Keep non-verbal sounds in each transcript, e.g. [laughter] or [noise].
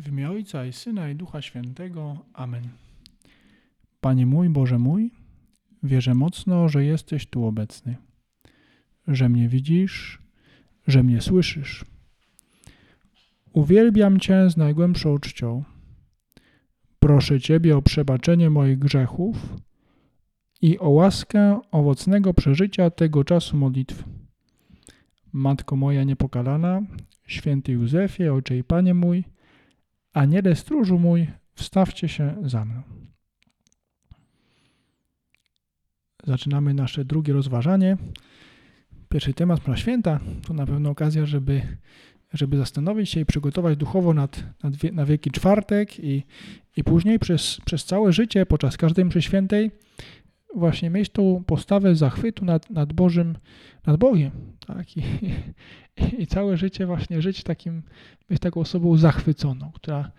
W imię Ojca i Syna i Ducha Świętego. Amen. Panie mój, Boże mój, wierzę mocno, że jesteś tu obecny, że mnie widzisz, że mnie słyszysz. Uwielbiam Cię z najgłębszą czcią. Proszę Ciebie o przebaczenie moich grzechów i o łaskę owocnego przeżycia tego czasu modlitwy. Matko moja niepokalana, święty Józefie, Ojcze i Panie mój, Aniele stróżu mój, wstawcie się za mną. Zaczynamy nasze drugie rozważanie. Pierwszy temat Msza Święta to na pewno okazja, żeby, żeby zastanowić się i przygotować duchowo nad, nad wie, na Wielki Czwartek i, i później przez, przez całe życie, podczas każdej mszy świętej właśnie mieć tą postawę zachwytu nad, nad Bożym, nad Bogiem. Tak? I, i, całe życie właśnie żyć takim, być taką osobą zachwyconą, która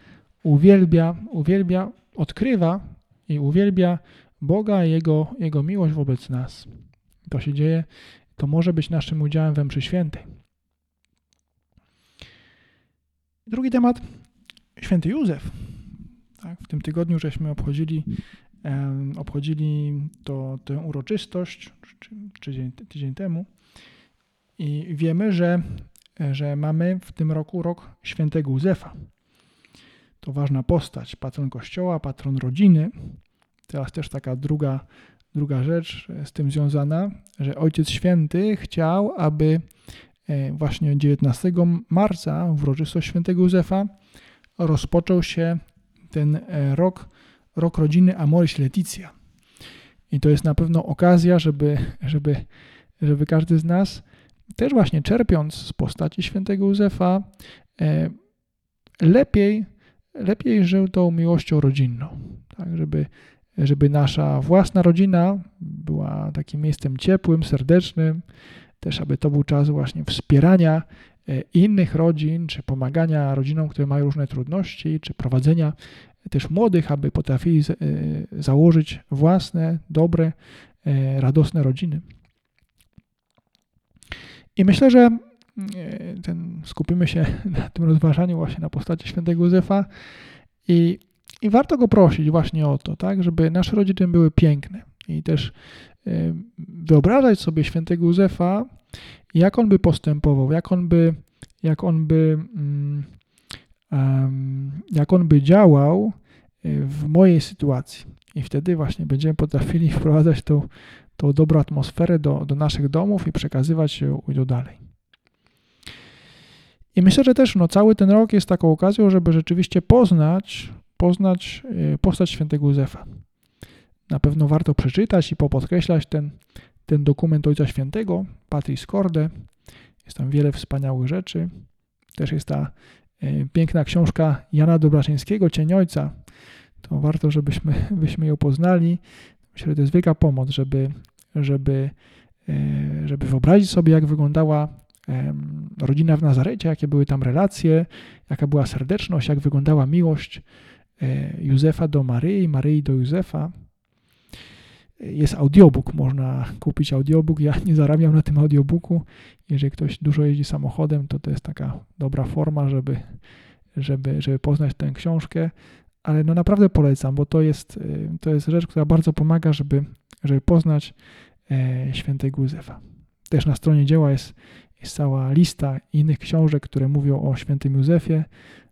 uwielbia, uwielbia, odkrywa i uwielbia Boga i Jego, Jego miłość wobec nas. To się dzieje, to może być naszym udziałem we mszy świętej. Drugi temat, święty Józef. Tak, w tym tygodniu żeśmy obchodzili obchodzili to, tę uroczystość tydzień, tydzień temu i wiemy, że, że mamy w tym roku rok świętego Józefa. To ważna postać, patron kościoła, patron rodziny. Teraz też taka druga, druga rzecz z tym związana, że Ojciec Święty chciał, aby e, właśnie 19 marca w uroczystość świętego Józefa rozpoczął się ten e, rok rok rodziny Amoris Leticia. I to jest na pewno okazja, żeby, żeby, żeby każdy z nas też właśnie czerpiąc z postaci świętego Józefa e, lepiej, lepiej żył tą miłością rodzinną. Tak, żeby, żeby nasza własna rodzina była takim miejscem ciepłym, serdecznym, też aby to był czas właśnie wspierania e, innych rodzin, czy pomagania rodzinom, które mają różne trudności, czy prowadzenia też młodych, aby potrafili e, założyć własne, dobre, e, radosne rodziny. I myślę, że e, ten, skupimy się [laughs] na tym rozważaniu właśnie na postaci świętego Józefa i, i warto go prosić właśnie o to, tak, żeby nasze rodziny były piękne i też wyobrażać sobie świętego Józefa, jak on by postępował, jak on by, jak on by mm, jak on by działał y, w mojej sytuacji. I wtedy właśnie będziemy potrafili [laughs] wprowadzać tą, tą dobrą atmosferę do, do naszych domów i przekazywać ją dalej. I myślę, że też no, cały ten rok jest taką okazją, żeby rzeczywiście poznać, poznać y, postać świętego Józefa. Na pewno warto przeczytać i popodkreślać ten, ten dokument Ojca Świętego, Patris Corde. Jest tam wiele wspaniałych rzeczy. Też jest ta E, piękna książka Jana Dobraczyńskiego, Cień Ojca. To warto, żebyśmy byśmy ją poznali. Myślę, że to jest wielka pomoc, żeby, żeby, e, żeby wyobrazić sobie, jak wyglądała rodzina w Nazarecie, jakie były tam relacje, jaka była serdeczność, jak wyglądała miłość e, Józefa do Maryi, Maryi do Józefa. Jest audiobook, można kupić audiobook. Ja nie zarabiam na tym audiobooku. Jeżeli ktoś dużo jeździ samochodem, to to jest taka dobra forma, żeby, żeby, żeby poznać tę książkę. Ale no naprawdę polecam, bo to jest, to jest rzecz, która bardzo pomaga, żeby, żeby poznać e, świętego Józefa. Też na stronie dzieła jest, jest cała lista innych książek, które mówią o świętym Józefie,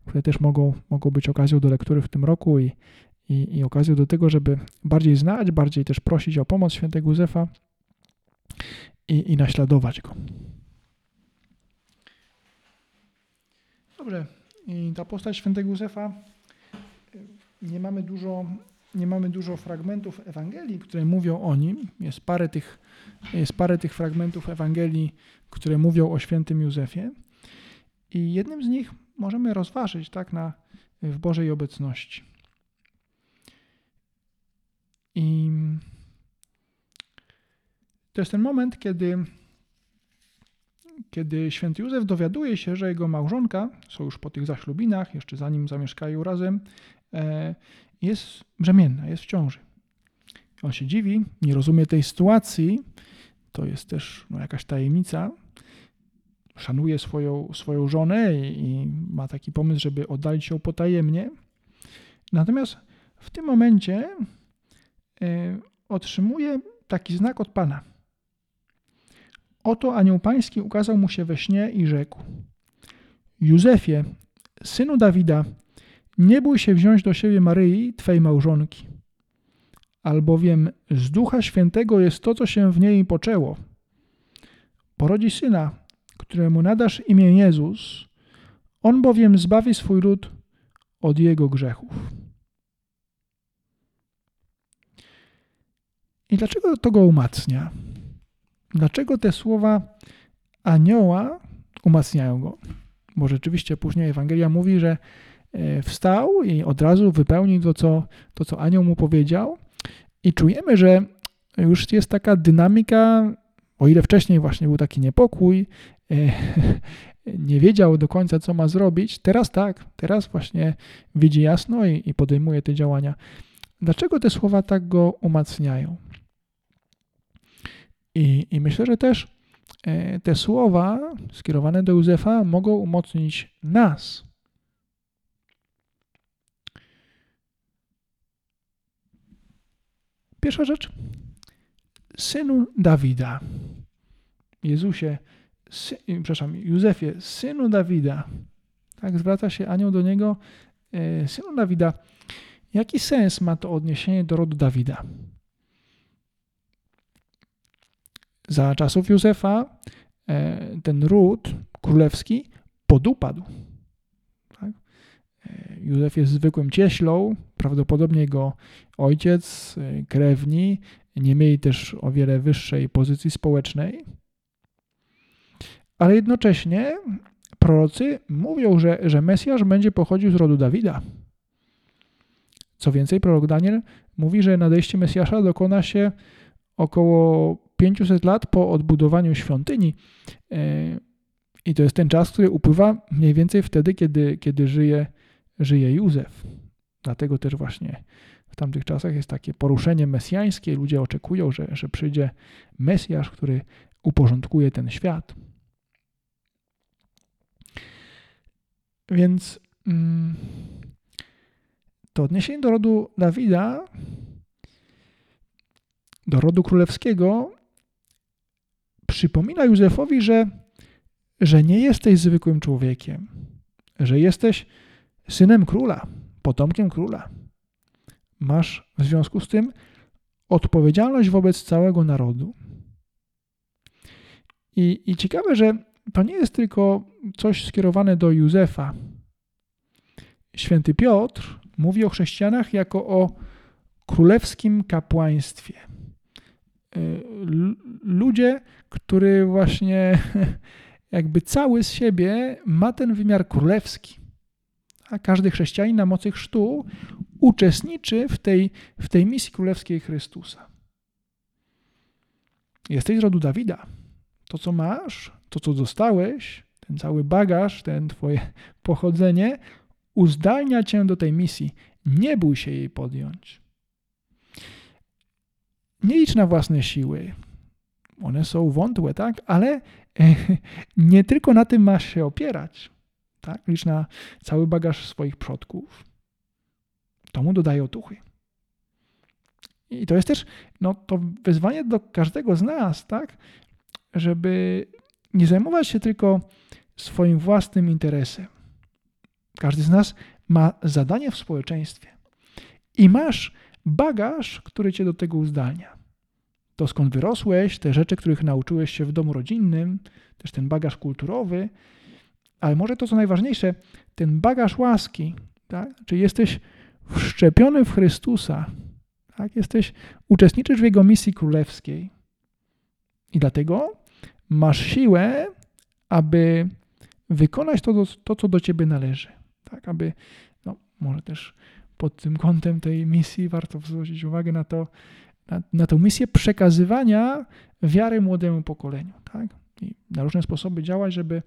które też mogą, mogą być okazją do lektury w tym roku i, i, i okazją do tego, żeby bardziej znać, bardziej też prosić o pomoc świętego Józefa i, i naśladować go. Dobrze. I ta postać świętego Józefa, nie mamy dużo, nie mamy dużo fragmentów Ewangelii, które mówią o nim. Jest parę tych, jest parę tych fragmentów Ewangelii, które mówią o świętym Józefie. I jednym z nich możemy rozważyć tak na, w Bożej obecności. I to jest ten moment, kiedy, kiedy święty Józef dowiaduje się, że jego małżonka, są już po tych zaślubinach, jeszcze zanim zamieszkają razem, e, jest brzemienna, jest w ciąży. On się dziwi, nie rozumie tej sytuacji, to jest też no, jakaś tajemnica. szanuje swoją, swoją żonę i, i ma taki pomysł, żeby oddalić się potajemnie. Natomiast w tym momencie otrzymuje taki znak od Pana. Oto anioł pański ukazał mu się we śnie i rzekł: Józefie, synu Dawida, nie bój się wziąć do siebie Maryi, twej małżonki, albowiem z Ducha Świętego jest to, co się w niej poczęło. Porodzi syna, któremu nadasz imię Jezus, on bowiem zbawi swój lud od jego grzechów. I dlaczego to go umacnia? Dlaczego te słowa anioła umacniają go? Bo rzeczywiście później Ewangelia mówi, że e, wstał i od razu wypełnił to, co, to, co anioł mu powiedział. I czujemy, że już jest taka dynamika, o ile wcześniej właśnie był taki niepokój, e, [laughs] nie wiedział do końca, co ma zrobić, teraz tak, teraz właśnie widzi jasno i, i podejmuje te działania. Dlaczego te słowa tak go umacniają? I, I myślę, że też e, te słowa skierowane do Józefa mogą umocnić nas. Pierwsza rzecz. Synu Dawida. Jezusie, sy, przepraszam, Józefie, synu Dawida. Tak zwraca się anioł do niego, e, synu Dawida. Jaki sens ma to odniesienie do rodu Dawida? Za czasów Józefa e, ten ród królewski podupadł. Tak? E, Józef jest zwykłym cieślą, prawdopodobnie jego ojciec, e, krewni nie mieli też o wiele wyższej pozycji społecznej, ale jednocześnie prorocy mówią, że, że Mesjasz będzie pochodził z rodu Dawida. Co więcej, prorok Daniel mówi, że nadejście Mesjasza dokona się około 500 lat po odbudowaniu świątyni. E, I to jest ten czas, który upływa mniej więcej wtedy, kiedy, kiedy żyje, żyje Józef. Dlatego też właśnie w tamtych czasach jest takie poruszenie mesjańskie. Ludzie oczekują, że, że przyjdzie Mesjasz, który uporządkuje ten świat. Więc mm, to odniesienie do rodu Dawida, do rodu królewskiego, przypomina Józefowi, że, że nie jesteś zwykłym człowiekiem, że jesteś synem króla, potomkiem króla. Masz w związku z tym odpowiedzialność wobec całego narodu. I, I ciekawe, że to nie jest tylko coś skierowane do Józefa. Święty Piotr mówi o chrześcijanach jako o królewskim kapłaństwie. Y, ludzie, który właśnie [laughs] jakby cały z siebie ma ten wymiar królewski. A każdy chrześcijanin na mocy chrztu uczestniczy w tej, w tej misji królewskiej Chrystusa. Jesteś z rodu Dawida. To, co masz, to, co dostałeś, ten cały bagaż, ten twoje pochodzenie, uzdalnia cię do tej misji. Nie bój się jej podjąć. Nie licz na własne siły. One są wątłe, tak? Ale [laughs] nie tylko na tym masz się opierać. Tak? Licz na cały bagaż swoich przodków. To mu dodaje otuchy. I to jest też no, to wyzwanie do każdego z nas, tak? Żeby nie zajmować się tylko swoim własnym interesem. Każdy z nas ma zadanie w społeczeństwie. I masz bagaż, który cię do tego uzdalnia. To skąd wyrosłeś, te rzeczy, których nauczyłeś się w domu rodzinnym, też ten bagaż kulturowy, ale może to, co najważniejsze, ten bagaż łaski, tak? czy jesteś wszczepiony w Chrystusa, tak? jesteś, uczestniczysz w Jego misji królewskiej. I dlatego masz siłę, aby wykonać to, to co do ciebie należy. Tak? Aby, no, może też pod tym kątem tej misji warto zwrócić uwagę na to, na, na tę misję przekazywania wiary młodemu pokoleniu. Tak? I na różne sposoby działać, żeby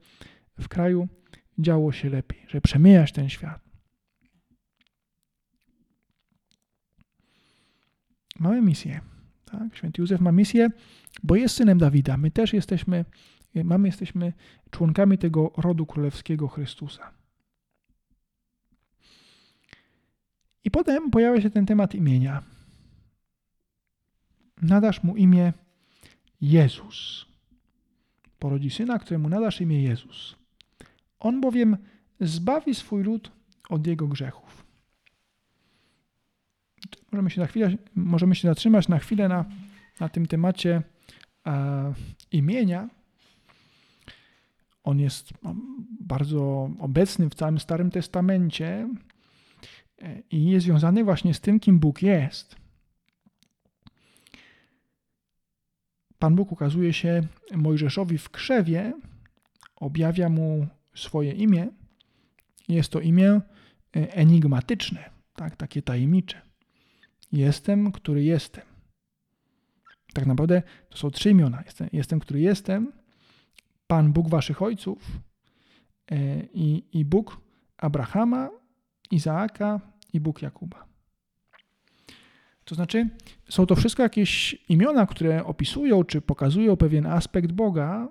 w kraju działo się lepiej, żeby przemieniać ten świat. Mamy misję. Tak? Święty Józef ma misję, bo jest synem Dawida. My też jesteśmy mamy, jesteśmy członkami tego rodu królewskiego Chrystusa. I potem pojawia się ten temat imienia. Nadasz mu imię Jezus. Porodzi syna, któremu nadasz imię Jezus. On bowiem zbawi swój lud od jego grzechów. Możemy się, na chwilę, możemy się zatrzymać na chwilę na, na tym temacie e, imienia. On jest bardzo obecny w całym Starym Testamencie i jest związany właśnie z tym, kim Bóg jest. Pan Bóg ukazuje się Mojżeszowi w krzewie, objawia mu swoje imię. Jest to imię e, enigmatyczne, tak, takie tajemnicze. Jestem, który jestem. Tak naprawdę to są trzy imiona. Jestem, jestem który jestem, Pan Bóg waszych ojców e, i, i Bóg Abrahama, Izaaka i Bóg Jakuba. To znaczy, są to wszystko jakieś imiona, które opisują czy pokazują pewien aspekt Boga,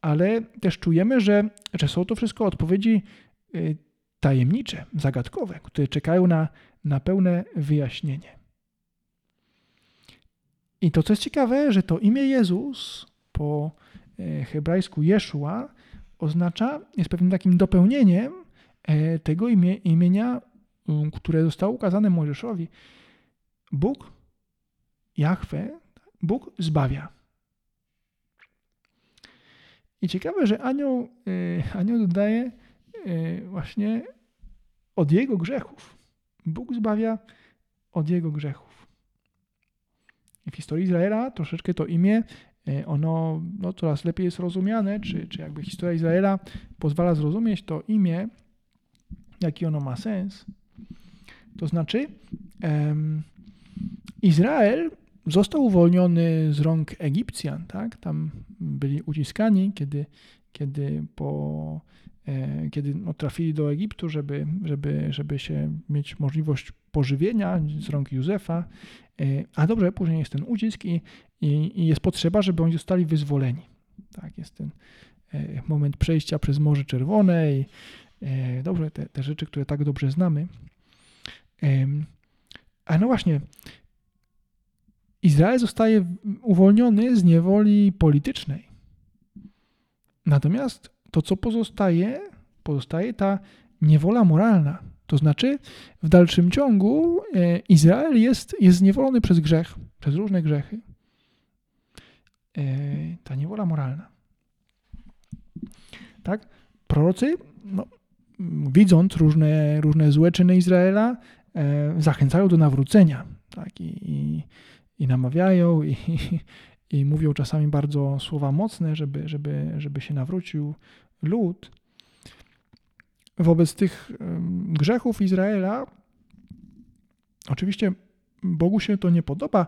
ale też czujemy, że, że są to wszystko odpowiedzi y, tajemnicze, zagadkowe, które czekają na, na pełne wyjaśnienie. I to, co jest ciekawe, że to imię Jezus po y, hebrajsku Jeszua oznacza, jest pewnym takim dopełnieniem y, tego imienia, które zostało ukazane Mojżeszowi. Bóg, Jahwe, Bóg zbawia. I ciekawe, że anioł, yy, anioł dodaje yy, właśnie od jego grzechów. Bóg zbawia od jego grzechów. W historii Izraela troszeczkę to imię, ono no, coraz lepiej jest rozumiane, czy, czy jakby historia Izraela pozwala zrozumieć to imię, jaki ono ma sens. To znaczy, Izrael został uwolniony z rąk Egipcjan, tak? Tam byli uciskani, kiedy, kiedy, po, e, kiedy no, trafili do Egiptu, żeby, żeby, żeby się mieć możliwość pożywienia z rąk Józefa. E, a dobrze, później jest ten ucisk i, i, i jest potrzeba, żeby oni zostali wyzwoleni. Tak, jest ten e, moment przejścia przez Morze Czerwone i dobrze, te, te rzeczy, które tak dobrze znamy. A no właśnie, Izrael zostaje uwolniony z niewoli politycznej. Natomiast to, co pozostaje, pozostaje ta niewola moralna. To znaczy, w dalszym ciągu e, Izrael jest, jest zniewolony przez grzech, przez różne grzechy. E, ta niewola moralna. Tak? Prorocy, no, widząc różne, różne złe czyny Izraela, zachęcają do nawrócenia. Tak? I, i i namawiają i, i, mówią czasami bardzo słowa mocne, żeby, żeby, żeby się nawrócił lud. Wobec tych grzechów Izraela, oczywiście Bogu się to nie podoba,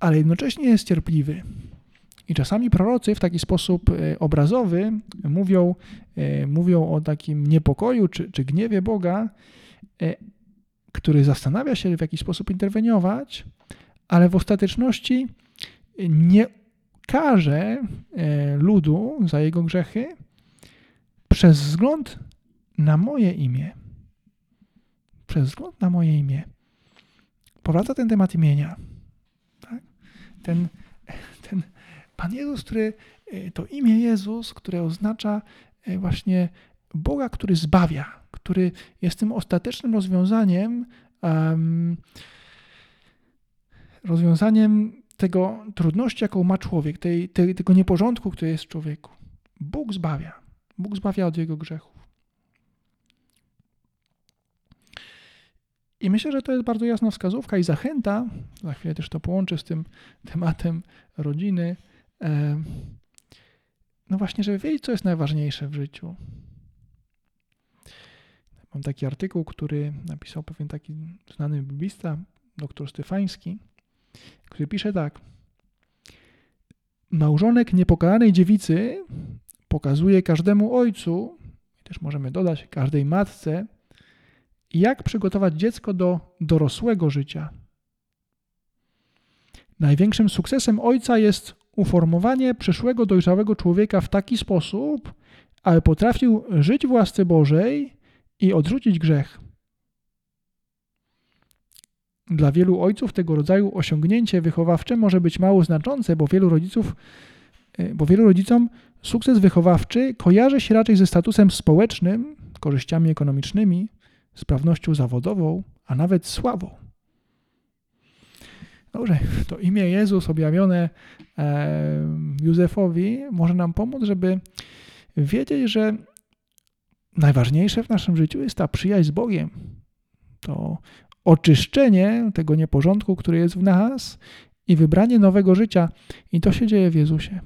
ale jednocześnie jest cierpliwy. I czasami prorocy w taki sposób e, obrazowy mówią, e, mówią o takim niepokoju czy, czy gniewie Boga, e, który zastanawia się, w jaki sposób interweniować, ale w ostateczności nie karze e, ludu za jego grzechy przez wzgląd na moje imię. Przez wzgląd na moje imię. Powraca ten temat imienia. Tak? Ten, ten Pan Jezus, który e, to imię Jezus, które oznacza e, właśnie Boga, który zbawia, który jest tym ostatecznym rozwiązaniem um, rozwiązaniem tego trudności, jaką ma człowiek, tej, tej, tego nieporządku, który jest w człowieku. Bóg zbawia. Bóg zbawia od jego grzechów. I myślę, że to jest bardzo jasna wskazówka i zachęta, za chwilę też to połączę z tym tematem rodziny, no właśnie, żeby wiedzieć, co jest najważniejsze w życiu. Mam taki artykuł, który napisał pewien taki znany biblista, doktor Stefański, który pisze tak. Małżonek niepokalanej dziewicy pokazuje każdemu ojcu, też możemy dodać każdej matce, jak przygotować dziecko do dorosłego życia. Największym sukcesem ojca jest uformowanie przyszłego dojrzałego człowieka w taki sposób, aby potrafił żyć w łasce Bożej i odrzucić grzech. Dla wielu ojców tego rodzaju osiągnięcie wychowawcze może być mało znaczące, bo wielu rodziców, e, bo wielu rodzicom sukces wychowawczy kojarzy się raczej ze statusem społecznym, korzyściami ekonomicznymi, sprawnością zawodową, a nawet sławą. Dobrze, to imię Jezus objawione e, Józefowi może nam pomóc, żeby wiedzieć, że najważniejsze w naszym życiu jest ta przyjaźń z Bogiem. To oczyszczenie tego nieporządku, który jest w nas i wybranie nowego życia. I to się dzieje w Jezusie.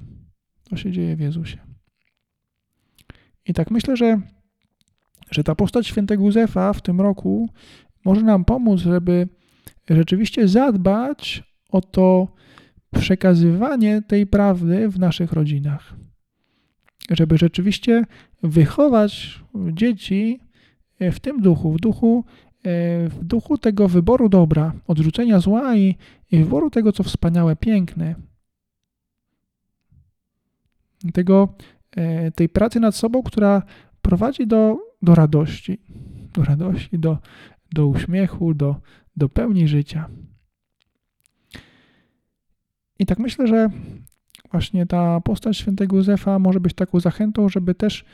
To się dzieje w Jezusie. I tak myślę, że, że ta postać świętego Józefa w tym roku może nam pomóc, żeby rzeczywiście zadbać o to przekazywanie tej prawdy w naszych rodzinach. Żeby rzeczywiście wychować dzieci w tym duchu, w duchu, w duchu tego wyboru dobra, odrzucenia zła i, i wyboru tego, co wspaniałe, piękne. Tego, tej pracy nad sobą, która prowadzi do, do radości, do radości, do, do uśmiechu, do, do pełni życia. I tak myślę, że właśnie ta postać świętego Józefa może być taką zachętą, żeby też,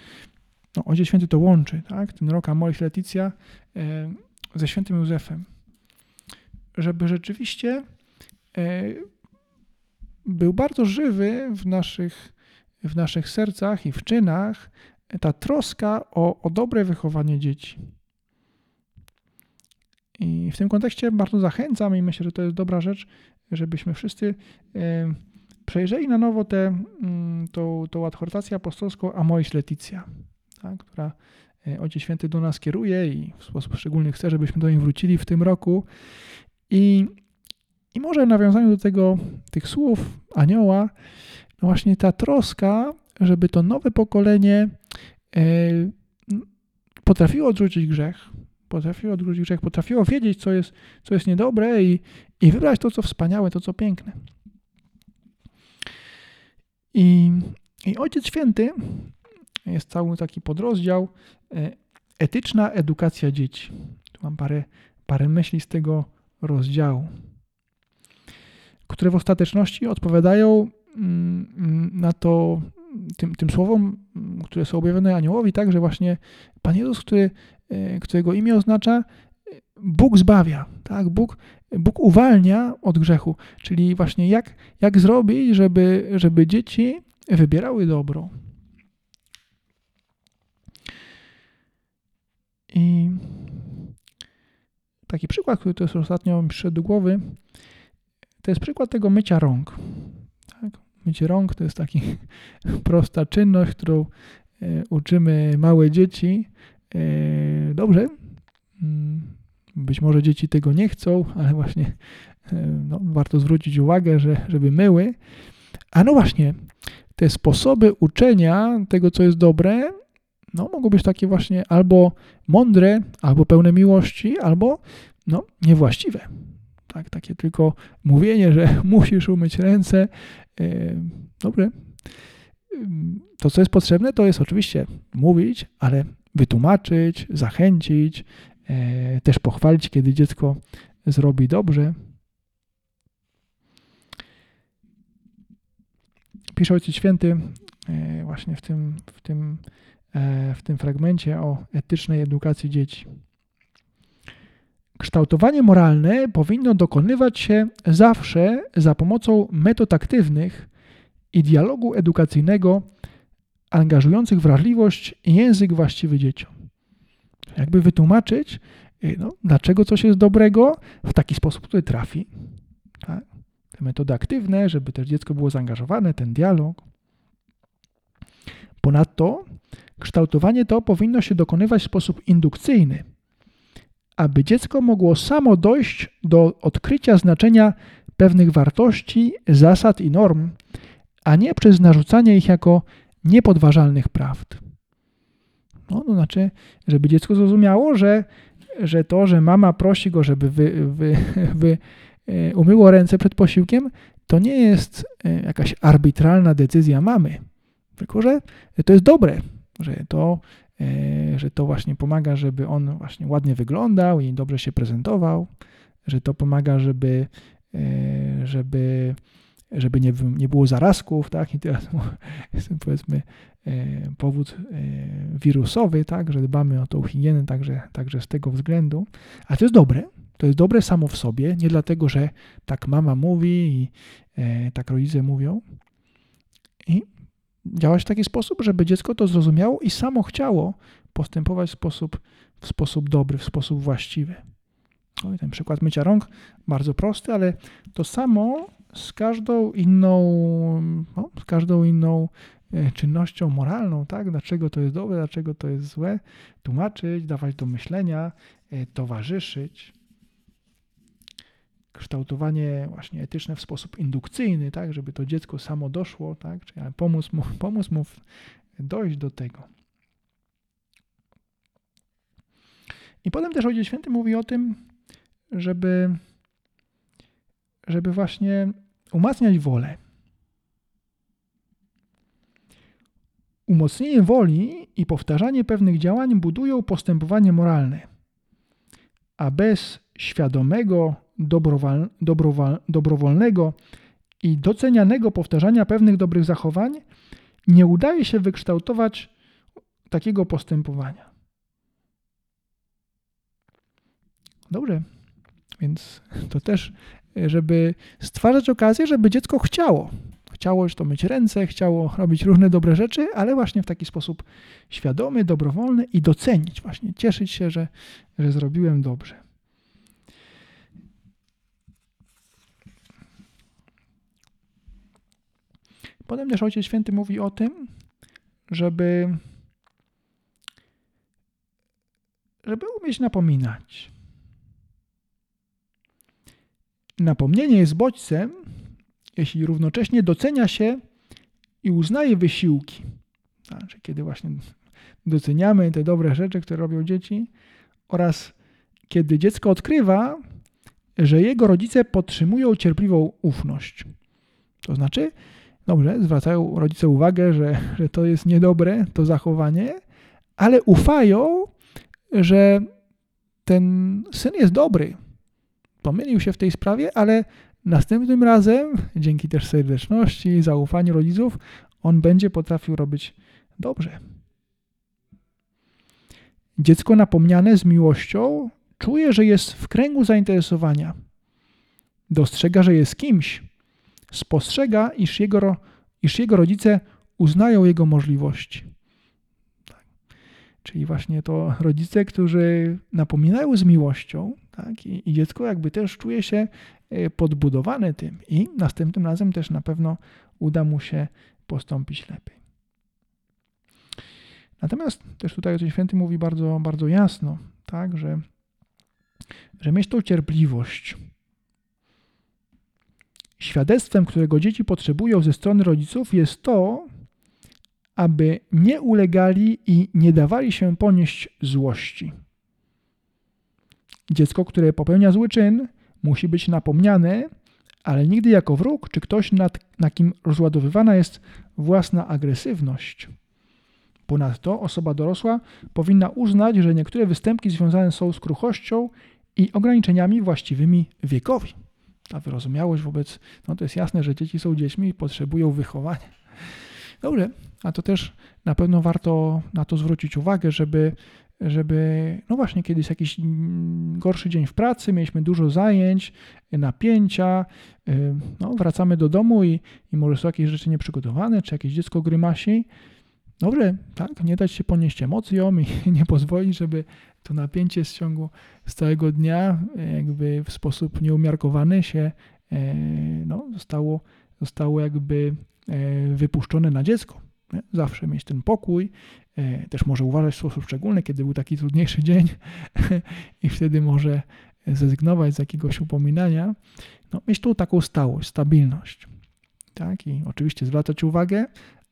no Ojciec Święty to łączy, tak? Ten rok Amoris Leticia e, ze świętym Józefem. Żeby rzeczywiście e, był bardzo żywy w naszych, w naszych sercach i w czynach ta troska o, o dobre wychowanie dzieci. I w tym kontekście bardzo zachęcam i myślę, że to jest dobra rzecz, żebyśmy wszyscy przejrzeli na nowo tę mm, tą, tą adhortację apostolską Amoris Leticia, tak, która e, Ojciec Święty do nas kieruje i w sposób szczególny chce, żebyśmy do niej wrócili w tym roku. I, i może w nawiązaniu do tego, tych słów anioła, no właśnie ta troska, żeby to nowe pokolenie e, potrafiło odrzucić grzech, potrafiło odwrócić grzech, potrafiło wiedzieć, co jest, co jest niedobre i, i wybrać to, co wspaniałe, to, co piękne. I, I Ojciec Święty, jest cały taki podrozdział, e, etyczna edukacja dzieci. Tu mam parę, parę myśli z tego rozdziału, które w ostateczności odpowiadają mm, na to, tym, tym słowom, które są objawione aniołowi, tak, że właśnie Pan Jezus, który E, którego imię oznacza e, Bóg zbawia, tak? Bóg, Bóg uwalnia od grzechu, czyli właśnie jak, jak zrobić, żeby, żeby dzieci wybierały dobro. I taki przykład, który to jest ostatnio mi przyszedł do głowy, to jest przykład tego mycia rąk. Tak? Mycie rąk to jest taka [laughs] prosta czynność, którą e, uczymy małe dzieci, E, dobrze. Być może dzieci tego nie chcą, ale właśnie e, no, warto zwrócić uwagę, że, żeby myły. A no właśnie, te sposoby uczenia tego, co jest dobre, no, mogą być takie właśnie albo mądre, albo pełne miłości, albo no, niewłaściwe. Tak, takie tylko mówienie, że [laughs] musisz umyć ręce. E, dobre. To, co jest potrzebne, to jest oczywiście mówić, ale wytłumaczyć, zachęcić, też pochwalić, kiedy dziecko zrobi dobrze. Pisze Ojciec Święty e, właśnie w tym, w tym, e, w tym fragmencie o etycznej edukacji dzieci. Kształtowanie moralne powinno dokonywać się zawsze za pomocą metod aktywnych i dialogu edukacyjnego angażujących wrażliwość i język właściwy dzieciom. Jakby wytłumaczyć, y, no, dlaczego coś jest dobrego w taki sposób, który trafi. Tak? Te metody aktywne, żeby też dziecko było zaangażowane, ten dialog. Ponadto kształtowanie to powinno się dokonywać w sposób indukcyjny, aby dziecko mogło samo dojść do odkrycia znaczenia pewnych wartości, zasad i norm, a nie przez narzucanie ich jako niepodważalnych prawd. No, to znaczy, żeby dziecko zrozumiało, że, że to, że mama prosi go, żeby wy, wy, [laughs] wy, e, umyło ręce przed posiłkiem, to nie jest e, jakaś arbitralna decyzja mamy, tylko że to jest dobre, że to, e, że to właśnie pomaga, żeby on właśnie ładnie wyglądał i dobrze się prezentował, że to pomaga, żeby, żeby, żeby nie, nie było zarazków, tak? I teraz [laughs] jest powiedzmy powód wirusowy, tak? Że dbamy o tą higienę także, także z tego względu. A to jest dobre, to jest dobre samo w sobie, nie dlatego, że tak mama mówi i e, tak rodzice mówią. I działać w taki sposób, żeby dziecko to zrozumiało i samo chciało postępować w sposób, w sposób dobry, w sposób właściwy. No ten przykład mycia rąk bardzo prosty, ale to samo z każdą inną, no, z każdą inną e, czynnością moralną, tak? Dlaczego to jest dobre, dlaczego to jest złe, tłumaczyć, dawać do myślenia, e, towarzyszyć kształtowanie właśnie etyczne w sposób indukcyjny, tak, żeby to dziecko samo doszło, tak, czyli pomóc mu, [laughs] pomóc mu dojść do tego. I potem też Ojciec Święty mówi o tym, żeby, żeby właśnie umacniać wolę. Umocnienie woli i powtarzanie pewnych działań budują postępowanie moralne, a bez świadomego dobrowolnego i docenianego powtarzania pewnych dobrych zachowań, nie udaje się wykształtować takiego postępowania. Dobrze, więc to też, żeby stwarzać okazję, żeby dziecko chciało. Chciało to myć ręce, chciało robić różne dobre rzeczy, ale właśnie w taki sposób świadomy, dobrowolny i docenić, właśnie cieszyć się, że, że zrobiłem dobrze. Potem też Ojciec Święty mówi o tym, żeby, żeby umieć napominać. Napomnienie jest bodźcem, jeśli równocześnie docenia się i uznaje wysiłki. Znaczy, kiedy właśnie doceniamy te dobre rzeczy, które robią dzieci, oraz kiedy dziecko odkrywa, że jego rodzice podtrzymują cierpliwą ufność. To znaczy, Dobrze, zwracają rodzice uwagę, że, że to jest niedobre, to zachowanie, ale ufają, że ten syn jest dobry. Pomylił się w tej sprawie, ale następnym razem, dzięki też serdeczności, zaufaniu rodziców, on będzie potrafił robić dobrze. Dziecko napomniane z miłością czuje, że jest w kręgu zainteresowania. Dostrzega, że jest kimś, spostrzega, iż jego, iż jego rodzice uznają jego możliwości. Tak. Czyli właśnie to rodzice, którzy napominają z miłością, tak? I, I, dziecko jakby też czuje się e, podbudowane tym i następnym razem też na pewno uda mu się postąpić lepiej. Natomiast też tutaj Ojciec Święty mówi bardzo, bardzo jasno, tak, że, że mieć tą cierpliwość, Świadectwem, którego dzieci potrzebują ze strony rodziców, jest to, aby nie ulegali i nie dawali się ponieść złości. Dziecko, które popełnia zły czyn, musi być napomniane, ale nigdy jako wróg czy ktoś, nad, na kim rozładowywana jest własna agresywność. Ponadto osoba dorosła powinna uznać, że niektóre występki związane są z kruchością i ograniczeniami właściwymi wiekowi ta wyrozumiałość wobec, no to jest jasne, że dzieci są dziećmi i potrzebują wychowania. Dobrze, a to też na pewno warto na to zwrócić uwagę, żeby, żeby no właśnie kiedyś jakiś gorszy dzień w pracy, mieliśmy dużo zajęć, napięcia, y, no wracamy do domu i, i może są jakieś rzeczy nieprzygotowane, czy jakieś dziecko grymasi, Dobrze, tak, nie dać się ponieść emocjom i [laughs] nie pozwolić, żeby to napięcie z ciągu z całego dnia jakby w sposób nieumiarkowany się no, zostało, zostało jakby wypuszczone na dziecko. Zawsze mieć ten pokój, e, też może uważać w sposób szczególny, kiedy był taki trudniejszy [laughs] dzień i wtedy może zrezygnować z jakiegoś upominania. No, mieć tu taką stałość, stabilność. Tak? I oczywiście zwracać uwagę,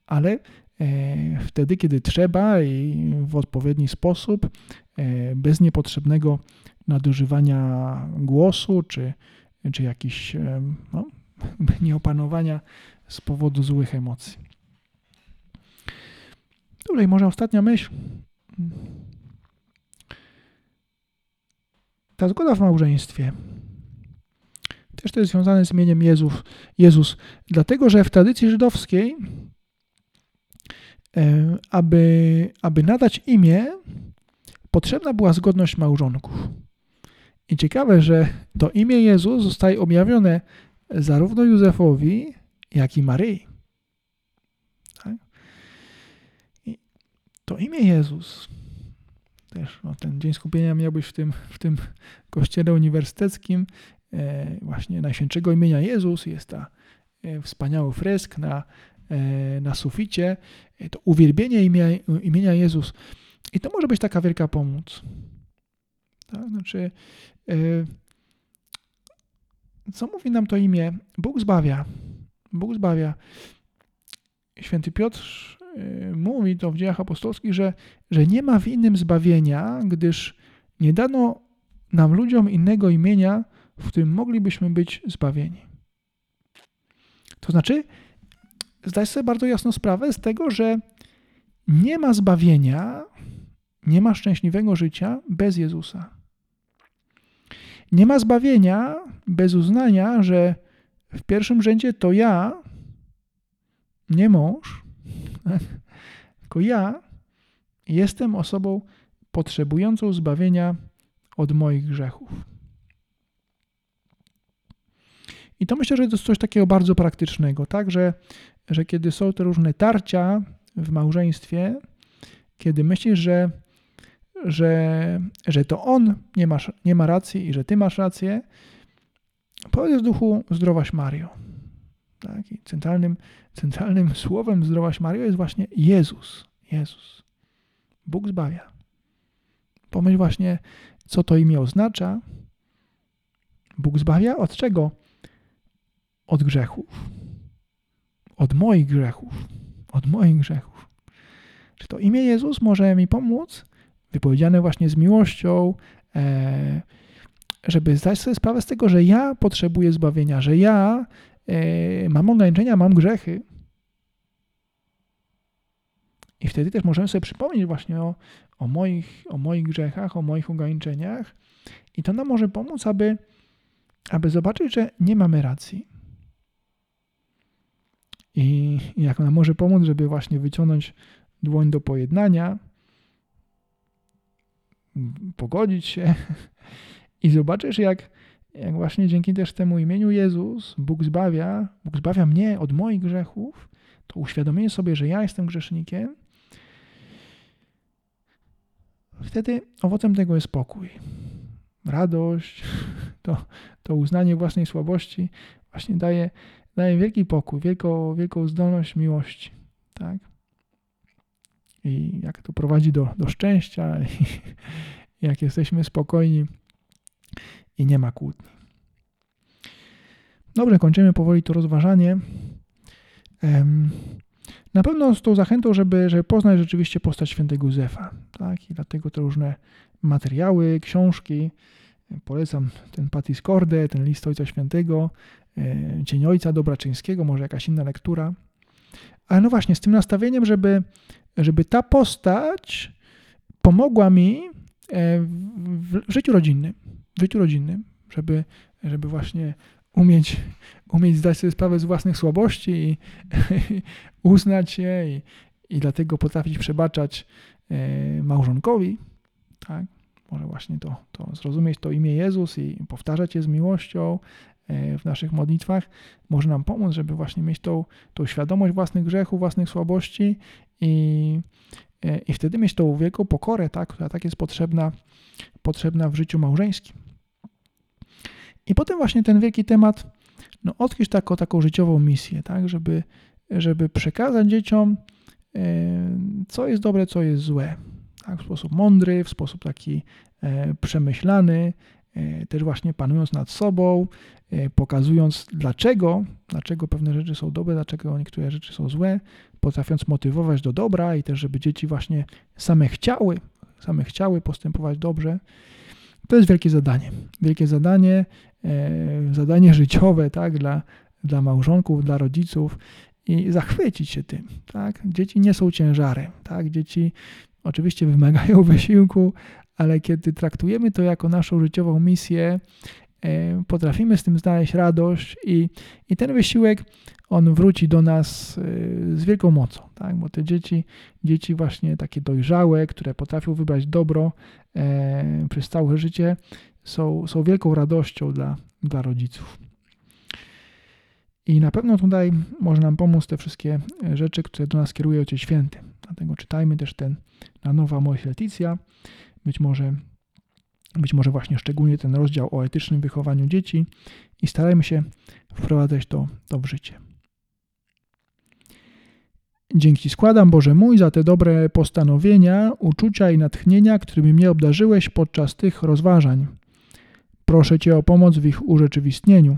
ale E, wtedy, kiedy trzeba i w odpowiedni sposób, e, bez niepotrzebnego nadużywania głosu czy, czy jakichś no, [laughs] nieopanowania z powodu złych emocji. Dobra, i może ostatnia myśl. Ta zgoda w małżeństwie też to jest związane z imieniem Jezus, Jezus dlatego że w tradycji żydowskiej, e, aby, aby nadać imię, potrzebna była zgodność małżonków. I ciekawe, że to imię Jezus zostaje objawione zarówno Józefowi, jak i Maryi. Tak? I to imię Jezus, też no, ten dzień skupienia miał być w tym, w tym kościele uniwersyteckim, e, właśnie Najświętszego imienia Jezus, jest ta e, wspaniały fresk na, e, na suficie, e, to uwielbienie imienia, imienia Jezus. I to może być taka wielka pomoc. Tak? Znaczy, e, co mówi nam to imię? Bóg zbawia. Bóg zbawia. Święty Piotr mówi to w dziejach apostolskich, że, że nie ma w innym zbawienia, gdyż nie dano nam ludziom innego imienia, w którym moglibyśmy być zbawieni. To znaczy, zdaj sobie bardzo jasno sprawę z tego, że nie ma zbawienia, nie ma szczęśliwego życia bez Jezusa. Nie ma zbawienia bez uznania, że w pierwszym rzędzie to ja, nie mąż, [laughs] tylko ja jestem osobą potrzebującą zbawienia od moich grzechów. I to myślę, że to jest coś takiego bardzo praktycznego, tak, że, że kiedy są te różne tarcia w małżeństwie, kiedy myślisz, że że, że to on nie, masz, nie ma racji i że ty masz rację, powiedz w duchu zdrowaś Mario. Tak? I centralnym, centralnym [laughs] słowem zdrowaś Mario jest właśnie Jezus. Jezus. Bóg zbawia. Pomyśl właśnie, co to imię oznacza. Bóg zbawia od czego? Od grzechów. Od moich grzechów. Od moich grzechów. Czy to imię Jezus może mi pomóc wypowiedziane właśnie z miłością, e, żeby zdać sobie sprawę z tego, że ja potrzebuję zbawienia, że ja mam ograniczenia, mam grzechy. I wtedy też możemy sobie przypomnieć właśnie o, o, moich, o moich grzechach, o moich ograniczeniach. I to nam może pomóc, aby, aby zobaczyć, że nie mamy racji. I jak nam może pomóc, żeby właśnie wyciągnąć dłoń do pojednania, pogodzić się [laughs] i zobaczysz, jak, jak właśnie dzięki też temu imieniu Jezus Bóg zbawia, Bóg zbawia mnie od moich grzechów, to uświadomienie sobie, że ja jestem grzesznikiem, wtedy owocem tego jest spokój, radość, [laughs] to, to uznanie własnej słabości właśnie daje, daje wielki pokój, wielką, wielką zdolność miłości. Tak? i jak to prowadzi do, do szczęścia, [laughs] i jak jesteśmy spokojni i nie ma kłótni. Dobrze, kończymy powoli to rozważanie. Na pewno z tą zachętą, żeby, żeby poznać rzeczywiście postać świętego Józefa. Tak? I dlatego te różne materiały, książki. Polecam ten Patis Corde, ten list Ojca Świętego, e, Cień Ojca Dobraczyńskiego, może jakaś inna lektura. Ale no właśnie, z tym nastawieniem, żeby żeby ta postać pomogła mi e, w życiu rodzinnym, życiu rodzinnym, żeby, żeby właśnie umieć, umieć zdać sobie sprawę z własnych słabości [laughs] i uznać je i, i dlatego potrafić przebaczać e, małżonkowi, tak? Może właśnie to, to zrozumieć to imię Jezus i powtarzać je z miłością e, w naszych modlitwach, może nam pomóc, żeby właśnie mieć tą, tą świadomość własnych grzechów, własnych słabości i, e, i wtedy mieć tą wielką pokorę, tak, która tak jest potrzebna, potrzebna w życiu małżeńskim. I potem właśnie ten wielki temat, no odkryć taką, taką życiową misję, tak, żeby, żeby przekazać dzieciom, e, co jest dobre, co jest złe. Tak, w sposób mądry, w sposób taki e, przemyślany, też właśnie panując nad sobą, pokazując dlaczego, dlaczego pewne rzeczy są dobre, dlaczego niektóre rzeczy są złe, potrafiąc motywować do dobra i też, żeby dzieci właśnie same chciały, same chciały postępować dobrze, to jest wielkie zadanie. Wielkie zadanie, e, zadanie życiowe, tak, dla, dla małżonków, dla rodziców i zachwycić się tym. Tak? Dzieci nie są ciężarem. Tak? Dzieci oczywiście wymagają [laughs] wysiłku, ale kiedy traktujemy to jako naszą życiową misję, potrafimy z tym znaleźć radość i, i ten wysiłek, on wróci do nas e, z wielką mocą, tak? bo te dzieci, dzieci właśnie takie dojrzałe, które potrafią wybrać dobro e, przez całe życie, są, są wielką radością dla, dla rodziców. I na pewno tutaj może nam pomóc te wszystkie rzeczy, które do nas kieruje Ojciec Święty. Dlatego czytajmy też ten na nowa Moja Leticja. Być może, być może właśnie szczególnie ten rozdział o etycznym wychowaniu dzieci i starajmy się wprowadzać to, to w życie. Dzięki składam Boże mój za te dobre postanowienia, uczucia i natchnienia, którymi mnie obdarzyłeś podczas tych rozważań. Proszę Cię o pomoc w ich urzeczywistnieniu.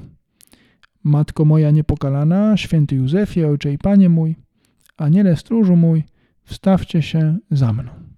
Matko moja niepokalana, święty Józefie, Ojcze i Panie mój, Aniele stróżu mój, wstawcie się za mną.